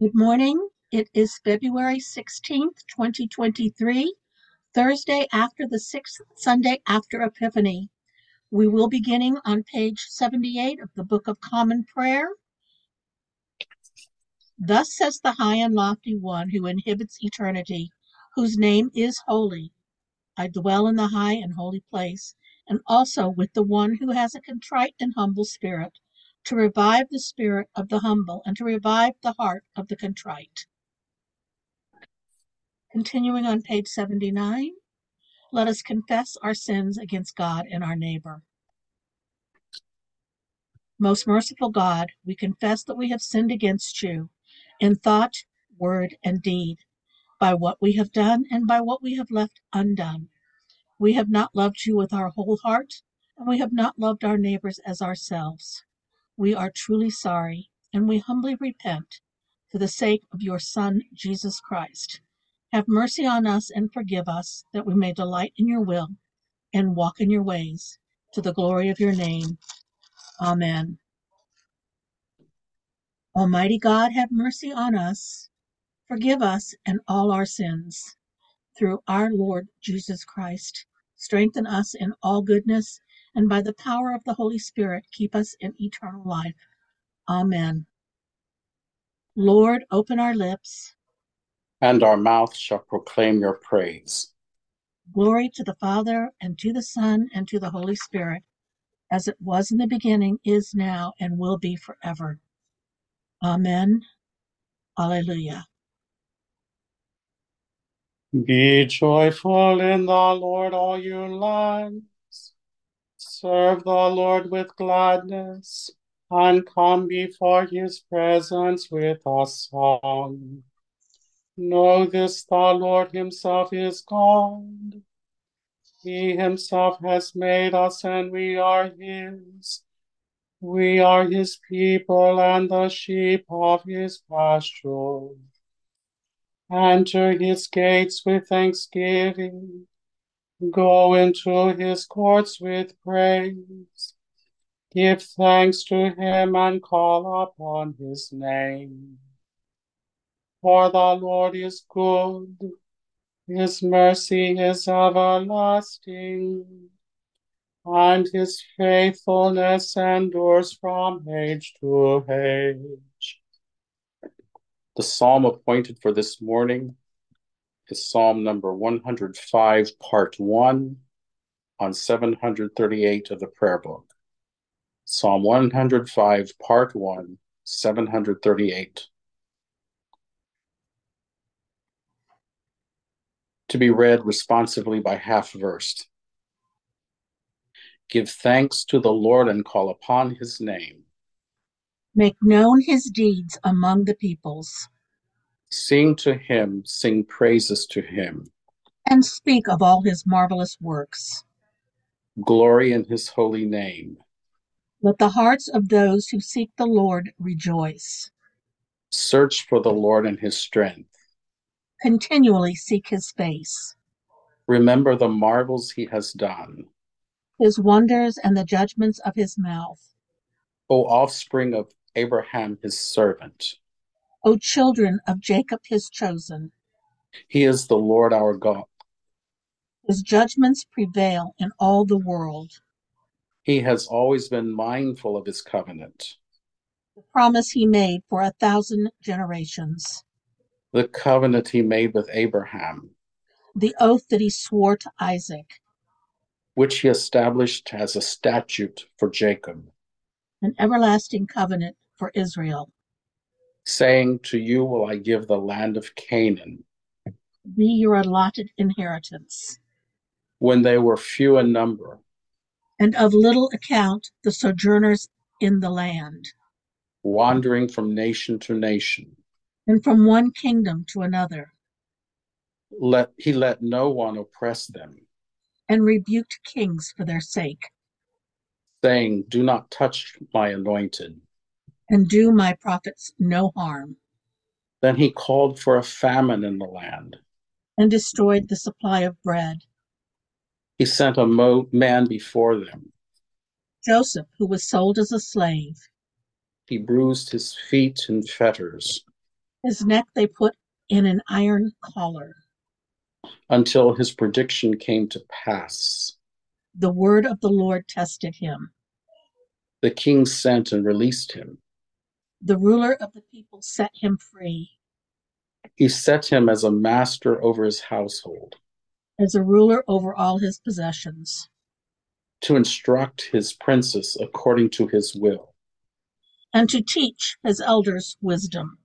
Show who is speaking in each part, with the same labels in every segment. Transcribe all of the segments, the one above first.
Speaker 1: Good morning. It is February 16th, 2023, Thursday after the sixth Sunday after Epiphany. We will be beginning on page 78 of the Book of Common Prayer. Thus says the high and lofty one who inhibits eternity, whose name is holy. I dwell in the high and holy place, and also with the one who has a contrite and humble spirit, to revive the spirit of the humble and to revive the heart of the contrite. Continuing on page 79, let us confess our sins against God and our neighbor. Most merciful God, we confess that we have sinned against you in thought, word, and deed, by what we have done and by what we have left undone. We have not loved you with our whole heart, and we have not loved our neighbors as ourselves. We are truly sorry, and we humbly repent for the sake of your Son, Jesus Christ. Have mercy on us and forgive us, that we may delight in your will and walk in your ways, to the glory of your name. Amen. Almighty God, have mercy on us, forgive us and all our sins. Through our Lord Jesus Christ, strengthen us in all goodness, and by the power of the Holy Spirit, keep us in eternal life. Amen. Lord, open our lips.
Speaker 2: And our mouth shall proclaim your praise.
Speaker 1: Glory to the Father, and to the Son, and to the Holy Spirit as it was in the beginning, is now, and will be forever. Amen. Alleluia.
Speaker 2: Be joyful in the Lord, all you lands. Serve the Lord with gladness, and come before his presence with a song. Know this the Lord himself is God. He himself has made us, and we are his. We are his people and the sheep of his pasture. Enter his gates with thanksgiving. Go into his courts with praise. Give thanks to him and call upon his name. For the Lord is good his mercy is everlasting, and his faithfulness endures from age to age. The psalm appointed for this morning is Psalm number 105, part 1, on 738 of the prayer book. Psalm 105, part 1, 738. to be read responsively by half versed. Give thanks to the Lord and call upon his name.
Speaker 1: Make known his deeds among the peoples.
Speaker 2: Sing to him, sing praises to him.
Speaker 1: And speak of all his marvelous works.
Speaker 2: Glory in his holy name.
Speaker 1: Let the hearts of those who seek the Lord rejoice.
Speaker 2: Search for the Lord and his strength
Speaker 1: continually seek his face.
Speaker 2: Remember the marvels he has done,
Speaker 1: his wonders and the judgments of his mouth.
Speaker 2: O offspring of Abraham, his servant.
Speaker 1: O children of Jacob, his chosen.
Speaker 2: He is the Lord our God.
Speaker 1: His judgments prevail in all the world.
Speaker 2: He has always been mindful of his covenant.
Speaker 1: The promise he made for a thousand generations
Speaker 2: the covenant he made with Abraham,
Speaker 1: the oath that he swore to Isaac,
Speaker 2: which he established as a statute for Jacob,
Speaker 1: an everlasting covenant for Israel,
Speaker 2: saying, To you will I give the land of Canaan,
Speaker 1: be your allotted inheritance.
Speaker 2: When they were few in number,
Speaker 1: and of little account the sojourners in the land,
Speaker 2: wandering from nation to nation
Speaker 1: and from one kingdom to another.
Speaker 2: Let he let no one oppress them.
Speaker 1: And rebuked kings for their sake.
Speaker 2: Saying, Do not touch my anointed.
Speaker 1: And do my prophets no harm.
Speaker 2: Then he called for a famine in the land.
Speaker 1: And destroyed the supply of bread.
Speaker 2: He sent a mo- man before them.
Speaker 1: Joseph, who was sold as a slave.
Speaker 2: He bruised his feet in fetters
Speaker 1: His neck they put in an iron collar.
Speaker 2: until his prediction came to pass.
Speaker 1: The word of the Lord tested him.
Speaker 2: The king sent and released him.
Speaker 1: The ruler of the people set him free.
Speaker 2: He set him as a master over his household,
Speaker 1: as a ruler over all his possessions,
Speaker 2: to instruct his princes according to his will.
Speaker 1: and to teach his elders wisdom,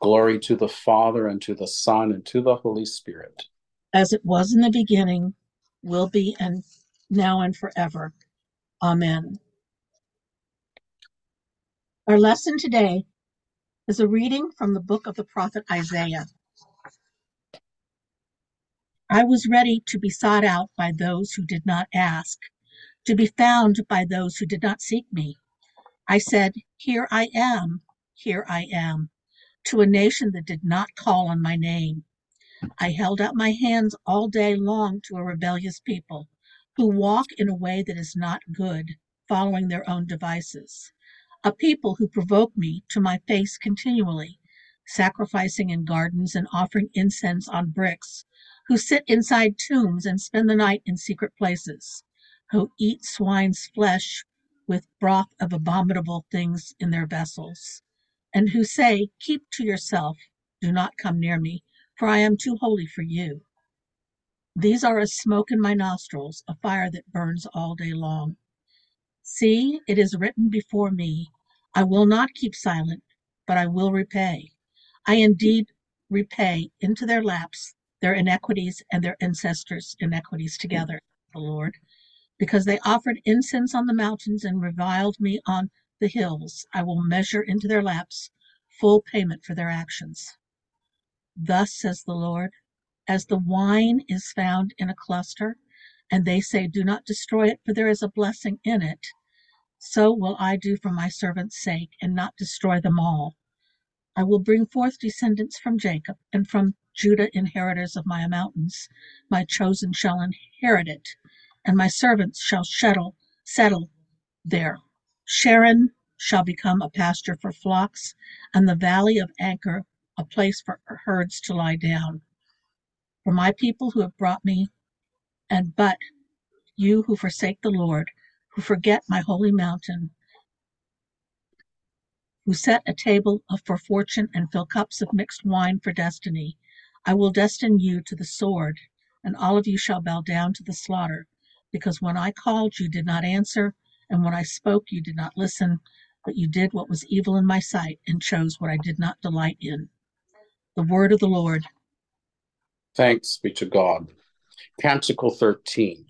Speaker 2: Glory to the Father, and to the Son, and to the Holy Spirit.
Speaker 1: as it was in the beginning, will be, and now and forever. Amen. Our lesson today is a reading from the book of the prophet Isaiah. I was ready to be sought out by those who did not ask, to be found by those who did not seek me. I said, Here I am, here I am, to a nation that did not call on my name. I held out my hands all day long to a rebellious people who walk in a way that is not good, following their own devices. A people who provoke me to my face continually, sacrificing in gardens and offering incense on bricks, who sit inside tombs and spend the night in secret places, who eat swine's flesh with broth of abominable things in their vessels, and who say, Keep to yourself, do not come near me, for I am too holy for you. These are as smoke in my nostrils, a fire that burns all day long. See, it is written before me, I will not keep silent, but I will repay. I indeed repay into their laps their iniquities and their ancestors' iniquities together, the Lord, because they offered incense on the mountains and reviled me on the hills. I will measure into their laps full payment for their actions. Thus says the Lord, as the wine is found in a cluster, and they say, Do not destroy it, for there is a blessing in it, so will I do for my servant's sake, and not destroy them all. I will bring forth descendants from Jacob, and from Judah inheritors of my mountains. My chosen shall inherit it, and my servants shall settle, settle there. Sharon shall become a pasture for flocks, and the valley of Achor a place for herds to lie down. For my people who have brought me, and but you who forsake the Lord, who forget my holy mountain, who set a table for fortune and fill cups of mixed wine for destiny. I will destine you to the sword, and all of you shall bow down to the slaughter, because when I called you did not answer, and when I spoke you did not listen, but you did what was evil in my sight and chose what I did not delight in. The word of the Lord.
Speaker 2: Thanks be to God. Canticle 13.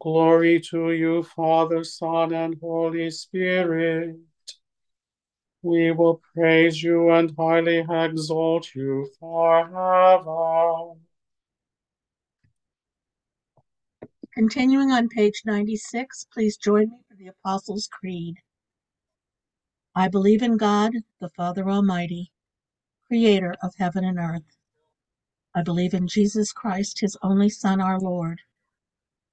Speaker 2: Glory to you, Father, Son, and Holy Spirit. We will praise you and highly exalt you forever.
Speaker 1: Continuing on page 96, please join me for the Apostles' Creed. I believe in God, the Father Almighty, creator of heaven and earth. I believe in Jesus Christ, his only Son, our Lord.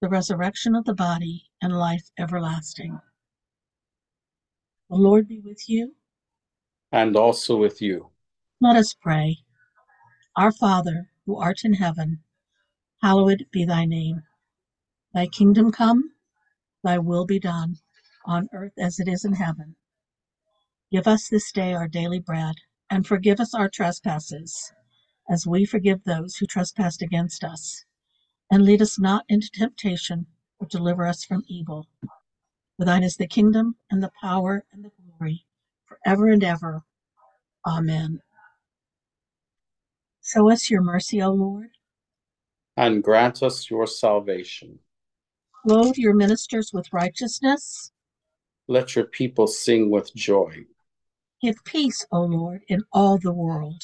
Speaker 1: the resurrection of the body, and life everlasting. The Lord be with you.
Speaker 2: and also with you.
Speaker 1: Let us pray. Our Father, who art in heaven, hallowed be thy name. Thy kingdom come, thy will be done, on earth as it is in heaven. Give us this day our daily bread, and forgive us our trespasses, as we forgive those who trespass against us. And lead us not into temptation, but deliver us from evil. For thine is the kingdom, and the power, and the glory, forever and ever. Amen. Show us your mercy, O Lord.
Speaker 2: And grant us your salvation.
Speaker 1: Clothe your ministers with righteousness.
Speaker 2: Let your people sing with joy,
Speaker 1: Give peace, O Lord, in all the world.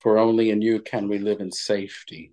Speaker 2: for only in you can we live in safety.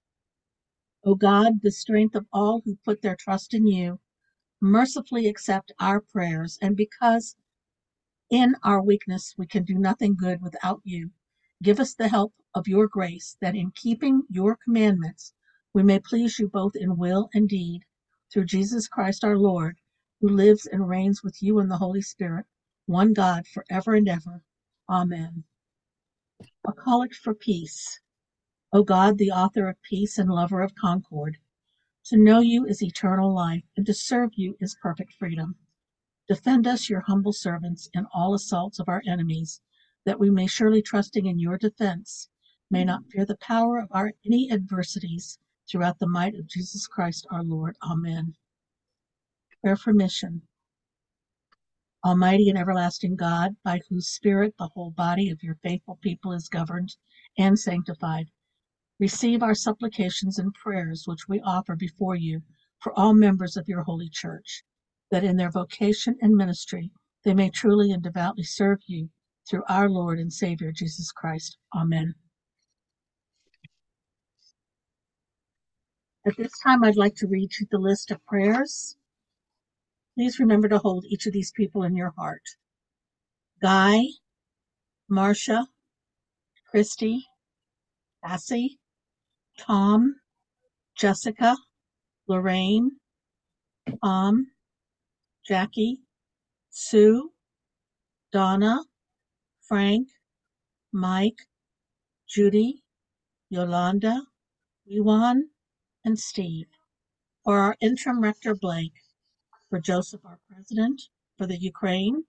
Speaker 1: O God, the strength of all who put their trust in you, mercifully accept our prayers, and because in our weakness we can do nothing good without you, give us the help of your grace, that in keeping your commandments we may please you both in will and deed, through Jesus Christ our Lord, who lives and reigns with you in the Holy Spirit, one God, forever and ever. Amen. A collect for peace. O God, the author of peace and lover of concord, to know you is eternal life, and to serve you is perfect freedom. Defend us, your humble servants, in all assaults of our enemies, that we may surely trusting in your defense, may not fear the power of our any adversities throughout the might of Jesus Christ our Lord. Amen. Prayer for mission. Almighty and everlasting God, by whose Spirit the whole body of your faithful people is governed and sanctified, receive our supplications and prayers which we offer before you for all members of your holy church, that in their vocation and ministry they may truly and devoutly serve you through our Lord and Savior Jesus Christ. Amen. At this time, I'd like to read you the list of prayers. Please remember to hold each of these people in your heart. Guy, Marcia, Christy, Cassie, Tom, Jessica, Lorraine, Tom, Jackie, Sue, Donna, Frank, Mike, Judy, Yolanda, Iwan, and Steve. For our interim rector Blake, for Joseph, our president, for the Ukraine,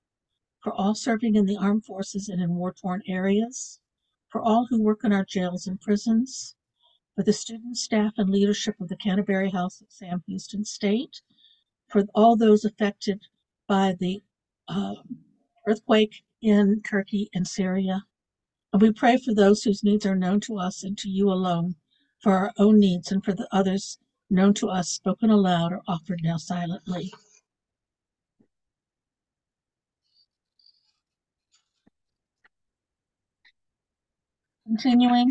Speaker 1: for all serving in the armed forces and in war torn areas, for all who work in our jails and prisons, for the student staff and leadership of the Canterbury House at Sam Houston State, for all those affected by the uh, earthquake in Turkey and Syria. And we pray for those whose needs are known to us and to you alone, for our own needs and for the others known to us, spoken aloud or offered now silently. Continuing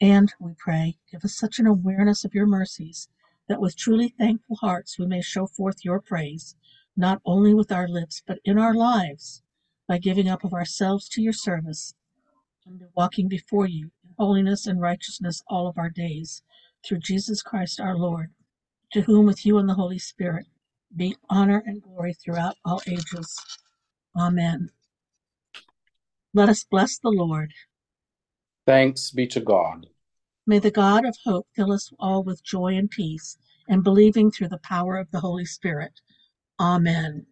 Speaker 1: And we pray, give us such an awareness of your mercies that with truly thankful hearts we may show forth your praise, not only with our lips, but in our lives, by giving up of ourselves to your service and walking before you in holiness and righteousness all of our days, through Jesus Christ our Lord, to whom with you and the Holy Spirit be honor and glory throughout all ages. Amen. Let us bless the Lord.
Speaker 2: Thanks be to God.
Speaker 1: May the God of hope fill us all with joy and peace and believing through the power of the Holy Spirit. Amen.